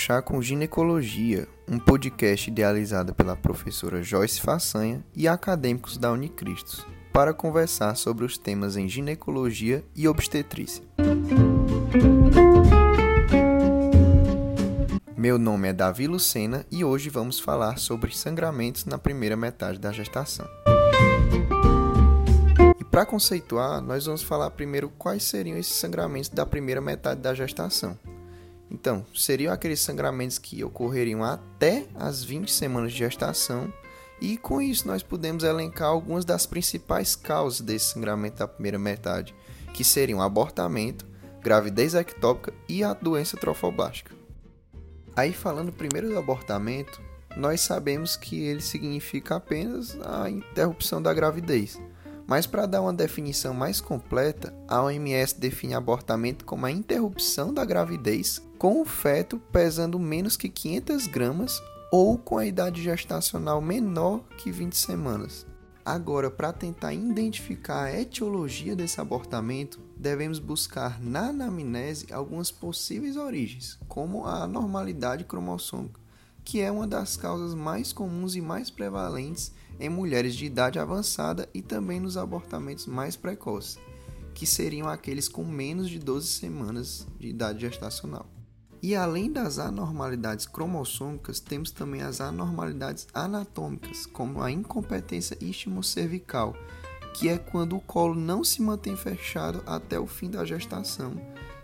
Chá com Ginecologia, um podcast idealizado pela professora Joyce Façanha e acadêmicos da Unicristos, para conversar sobre os temas em ginecologia e obstetrícia. Meu nome é Davi Lucena e hoje vamos falar sobre sangramentos na primeira metade da gestação. E para conceituar, nós vamos falar primeiro quais seriam esses sangramentos da primeira metade da gestação. Então, seriam aqueles sangramentos que ocorreriam até as 20 semanas de gestação, e com isso nós podemos elencar algumas das principais causas desse sangramento da primeira metade, que seriam abortamento, gravidez ectópica e a doença trofoblástica. Aí falando primeiro do abortamento, nós sabemos que ele significa apenas a interrupção da gravidez. Mas para dar uma definição mais completa, a OMS define abortamento como a interrupção da gravidez com o feto pesando menos que 500 gramas ou com a idade gestacional menor que 20 semanas. Agora, para tentar identificar a etiologia desse abortamento, devemos buscar na anamnese algumas possíveis origens, como a anormalidade cromossômica, que é uma das causas mais comuns e mais prevalentes em mulheres de idade avançada e também nos abortamentos mais precoces, que seriam aqueles com menos de 12 semanas de idade gestacional. E além das anormalidades cromossômicas, temos também as anormalidades anatômicas, como a incompetência istimocervical, que é quando o colo não se mantém fechado até o fim da gestação.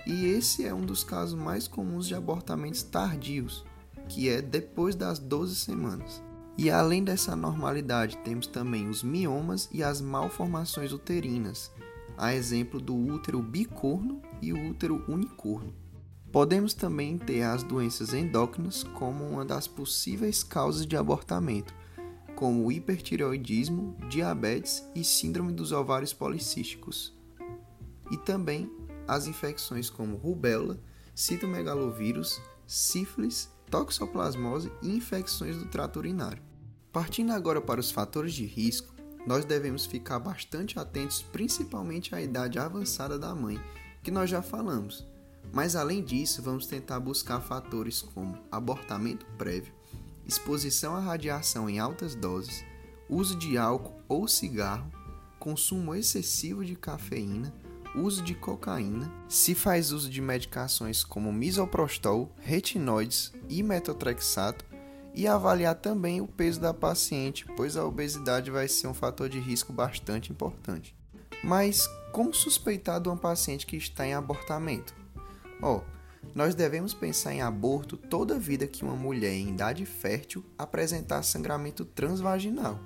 E esse é um dos casos mais comuns de abortamentos tardios, que é depois das 12 semanas. E além dessa anormalidade, temos também os miomas e as malformações uterinas, a exemplo do útero bicorno e o útero unicorno. Podemos também ter as doenças endócrinas como uma das possíveis causas de abortamento, como o hipertireoidismo, diabetes e síndrome dos ovários policísticos. E também as infecções como rubéola, citomegalovírus, sífilis toxoplasmose e infecções do trato urinário. Partindo agora para os fatores de risco, nós devemos ficar bastante atentos principalmente à idade avançada da mãe, que nós já falamos. Mas além disso, vamos tentar buscar fatores como abortamento prévio, exposição à radiação em altas doses, uso de álcool ou cigarro, consumo excessivo de cafeína, uso de cocaína, se faz uso de medicações como misoprostol, retinoides e metotrexato e avaliar também o peso da paciente, pois a obesidade vai ser um fator de risco bastante importante. Mas como suspeitar de uma paciente que está em abortamento? Oh, nós devemos pensar em aborto toda vida que uma mulher em idade fértil apresentar sangramento transvaginal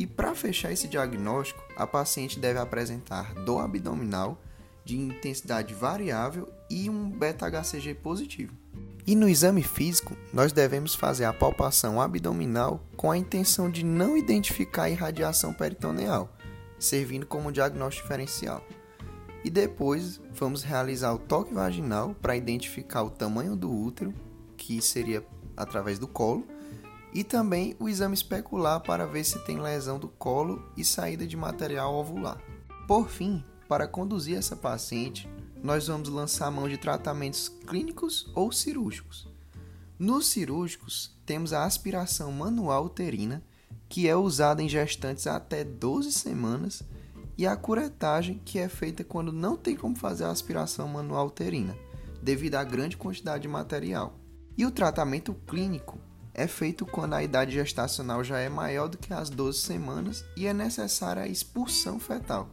e para fechar esse diagnóstico, a paciente deve apresentar dor abdominal de intensidade variável e um beta-HCG positivo. E no exame físico, nós devemos fazer a palpação abdominal com a intenção de não identificar irradiação peritoneal, servindo como diagnóstico diferencial. E depois vamos realizar o toque vaginal para identificar o tamanho do útero, que seria através do colo, e também o exame especular para ver se tem lesão do colo e saída de material ovular. Por fim, para conduzir essa paciente, nós vamos lançar mão de tratamentos clínicos ou cirúrgicos. Nos cirúrgicos, temos a aspiração manual uterina, que é usada em gestantes até 12 semanas, e a curetagem, que é feita quando não tem como fazer a aspiração manual uterina, devido à grande quantidade de material. E o tratamento clínico é feito quando a idade gestacional já é maior do que as 12 semanas e é necessária a expulsão fetal.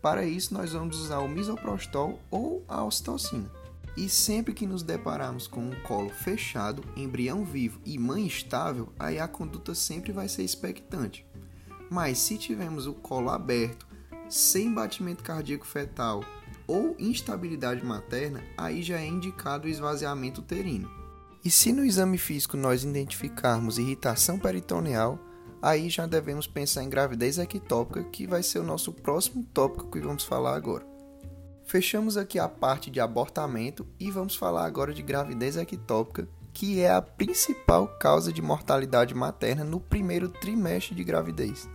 Para isso, nós vamos usar o misoprostol ou a ocitocina. E sempre que nos depararmos com um colo fechado, embrião vivo e mãe estável, aí a conduta sempre vai ser expectante. Mas se tivermos o colo aberto, sem batimento cardíaco fetal ou instabilidade materna, aí já é indicado o esvaziamento uterino. E se no exame físico nós identificarmos irritação peritoneal, aí já devemos pensar em gravidez ectópica, que vai ser o nosso próximo tópico que vamos falar agora. Fechamos aqui a parte de abortamento e vamos falar agora de gravidez ectópica, que é a principal causa de mortalidade materna no primeiro trimestre de gravidez.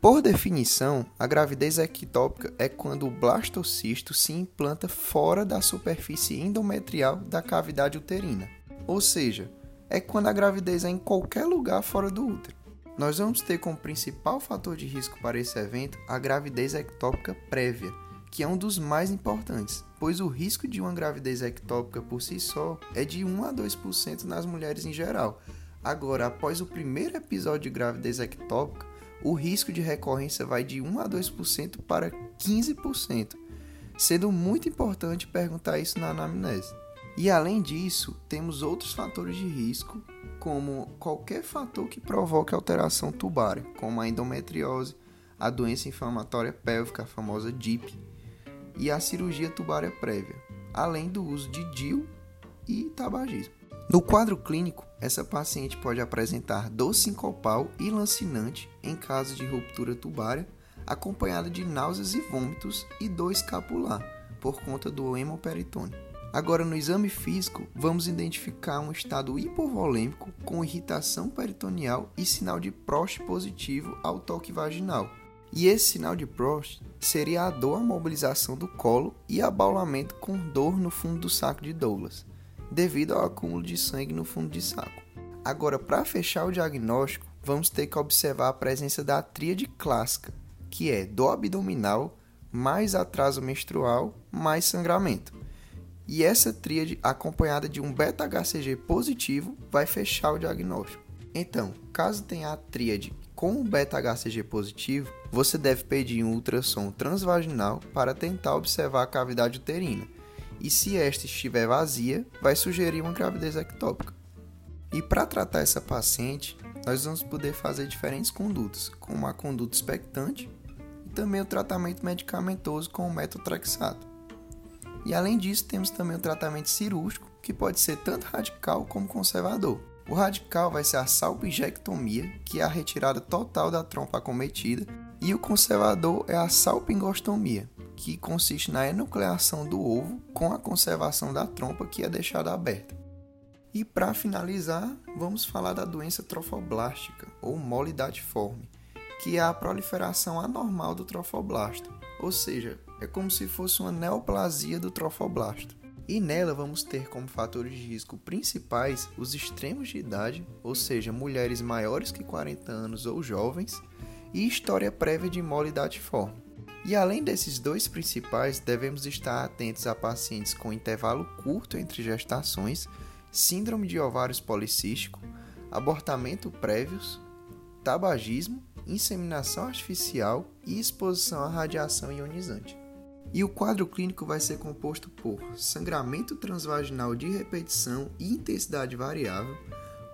Por definição, a gravidez ectópica é quando o blastocisto se implanta fora da superfície endometrial da cavidade uterina. Ou seja, é quando a gravidez é em qualquer lugar fora do útero. Nós vamos ter como principal fator de risco para esse evento a gravidez ectópica prévia, que é um dos mais importantes, pois o risco de uma gravidez ectópica por si só é de 1 a 2% nas mulheres em geral. Agora, após o primeiro episódio de gravidez ectópica, o risco de recorrência vai de 1 a 2% para 15%, sendo muito importante perguntar isso na anamnese. E além disso, temos outros fatores de risco, como qualquer fator que provoque alteração tubária, como a endometriose, a doença inflamatória pélvica, a famosa DIP, e a cirurgia tubária prévia, além do uso de DIU e tabagismo. No quadro clínico, essa paciente pode apresentar dor sincopal e lancinante em caso de ruptura tubária, acompanhada de náuseas e vômitos e dor escapular, por conta do hemoperitônio. Agora, no exame físico, vamos identificar um estado hipovolêmico com irritação peritoneal e sinal de Prost positivo ao toque vaginal. E esse sinal de Prost seria a dor à mobilização do colo e abaulamento com dor no fundo do saco de Douglas, devido ao acúmulo de sangue no fundo de saco. Agora, para fechar o diagnóstico, vamos ter que observar a presença da tríade clássica, que é dor abdominal, mais atraso menstrual, mais sangramento. E essa tríade, acompanhada de um beta-HCG positivo, vai fechar o diagnóstico. Então, caso tenha a tríade com o beta-HCG positivo, você deve pedir um ultrassom transvaginal para tentar observar a cavidade uterina. E se esta estiver vazia, vai sugerir uma gravidez ectópica. E para tratar essa paciente, nós vamos poder fazer diferentes condutas, como a conduta expectante e também o tratamento medicamentoso com o metotrexato. E além disso, temos também o tratamento cirúrgico, que pode ser tanto radical como conservador. O radical vai ser a salpingectomia, que é a retirada total da trompa acometida, e o conservador é a salpingostomia, que consiste na enucleação do ovo com a conservação da trompa que é deixada aberta. E para finalizar, vamos falar da doença trofoblástica ou molidatiforme, que é a proliferação anormal do trofoblasto, ou seja, é como se fosse uma neoplasia do trofoblasto. E nela vamos ter como fatores de risco principais os extremos de idade, ou seja, mulheres maiores que 40 anos ou jovens, e história prévia de molidatiforme. E além desses dois principais, devemos estar atentos a pacientes com intervalo curto entre gestações síndrome de ovários policístico, abortamento prévios, tabagismo, inseminação artificial e exposição à radiação ionizante. E o quadro clínico vai ser composto por sangramento transvaginal de repetição e intensidade variável,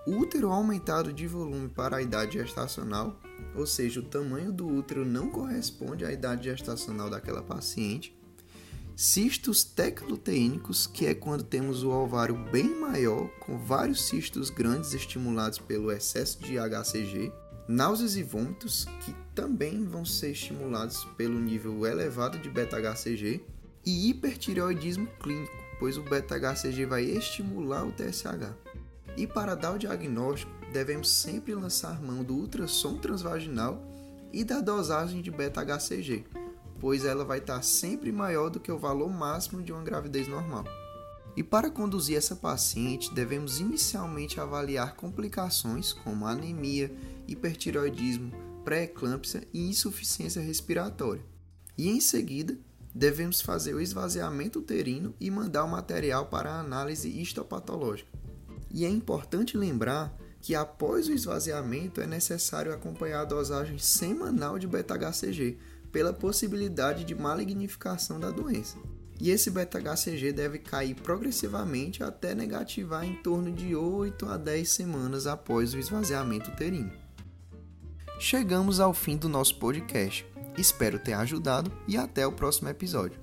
útero aumentado de volume para a idade gestacional, ou seja, o tamanho do útero não corresponde à idade gestacional daquela paciente, cistos tecluteínicos, que é quando temos o ovário bem maior, com vários cistos grandes estimulados pelo excesso de HCG, náuseas e vômitos, que também vão ser estimulados pelo nível elevado de beta-HCG, e hipertireoidismo clínico, pois o beta-HCG vai estimular o TSH. E para dar o diagnóstico, devemos sempre lançar mão do ultrassom transvaginal e da dosagem de beta-HCG, pois ela vai estar sempre maior do que o valor máximo de uma gravidez normal. E para conduzir essa paciente, devemos inicialmente avaliar complicações como anemia, hipertiroidismo, pré-eclâmpsia e insuficiência respiratória. E em seguida, devemos fazer o esvaziamento uterino e mandar o material para a análise histopatológica. E é importante lembrar que após o esvaziamento é necessário acompanhar a dosagem semanal de beta-HCG, pela possibilidade de malignificação da doença. E esse beta-HCG deve cair progressivamente até negativar em torno de 8 a 10 semanas após o esvaziamento uterino. Chegamos ao fim do nosso podcast. Espero ter ajudado e até o próximo episódio.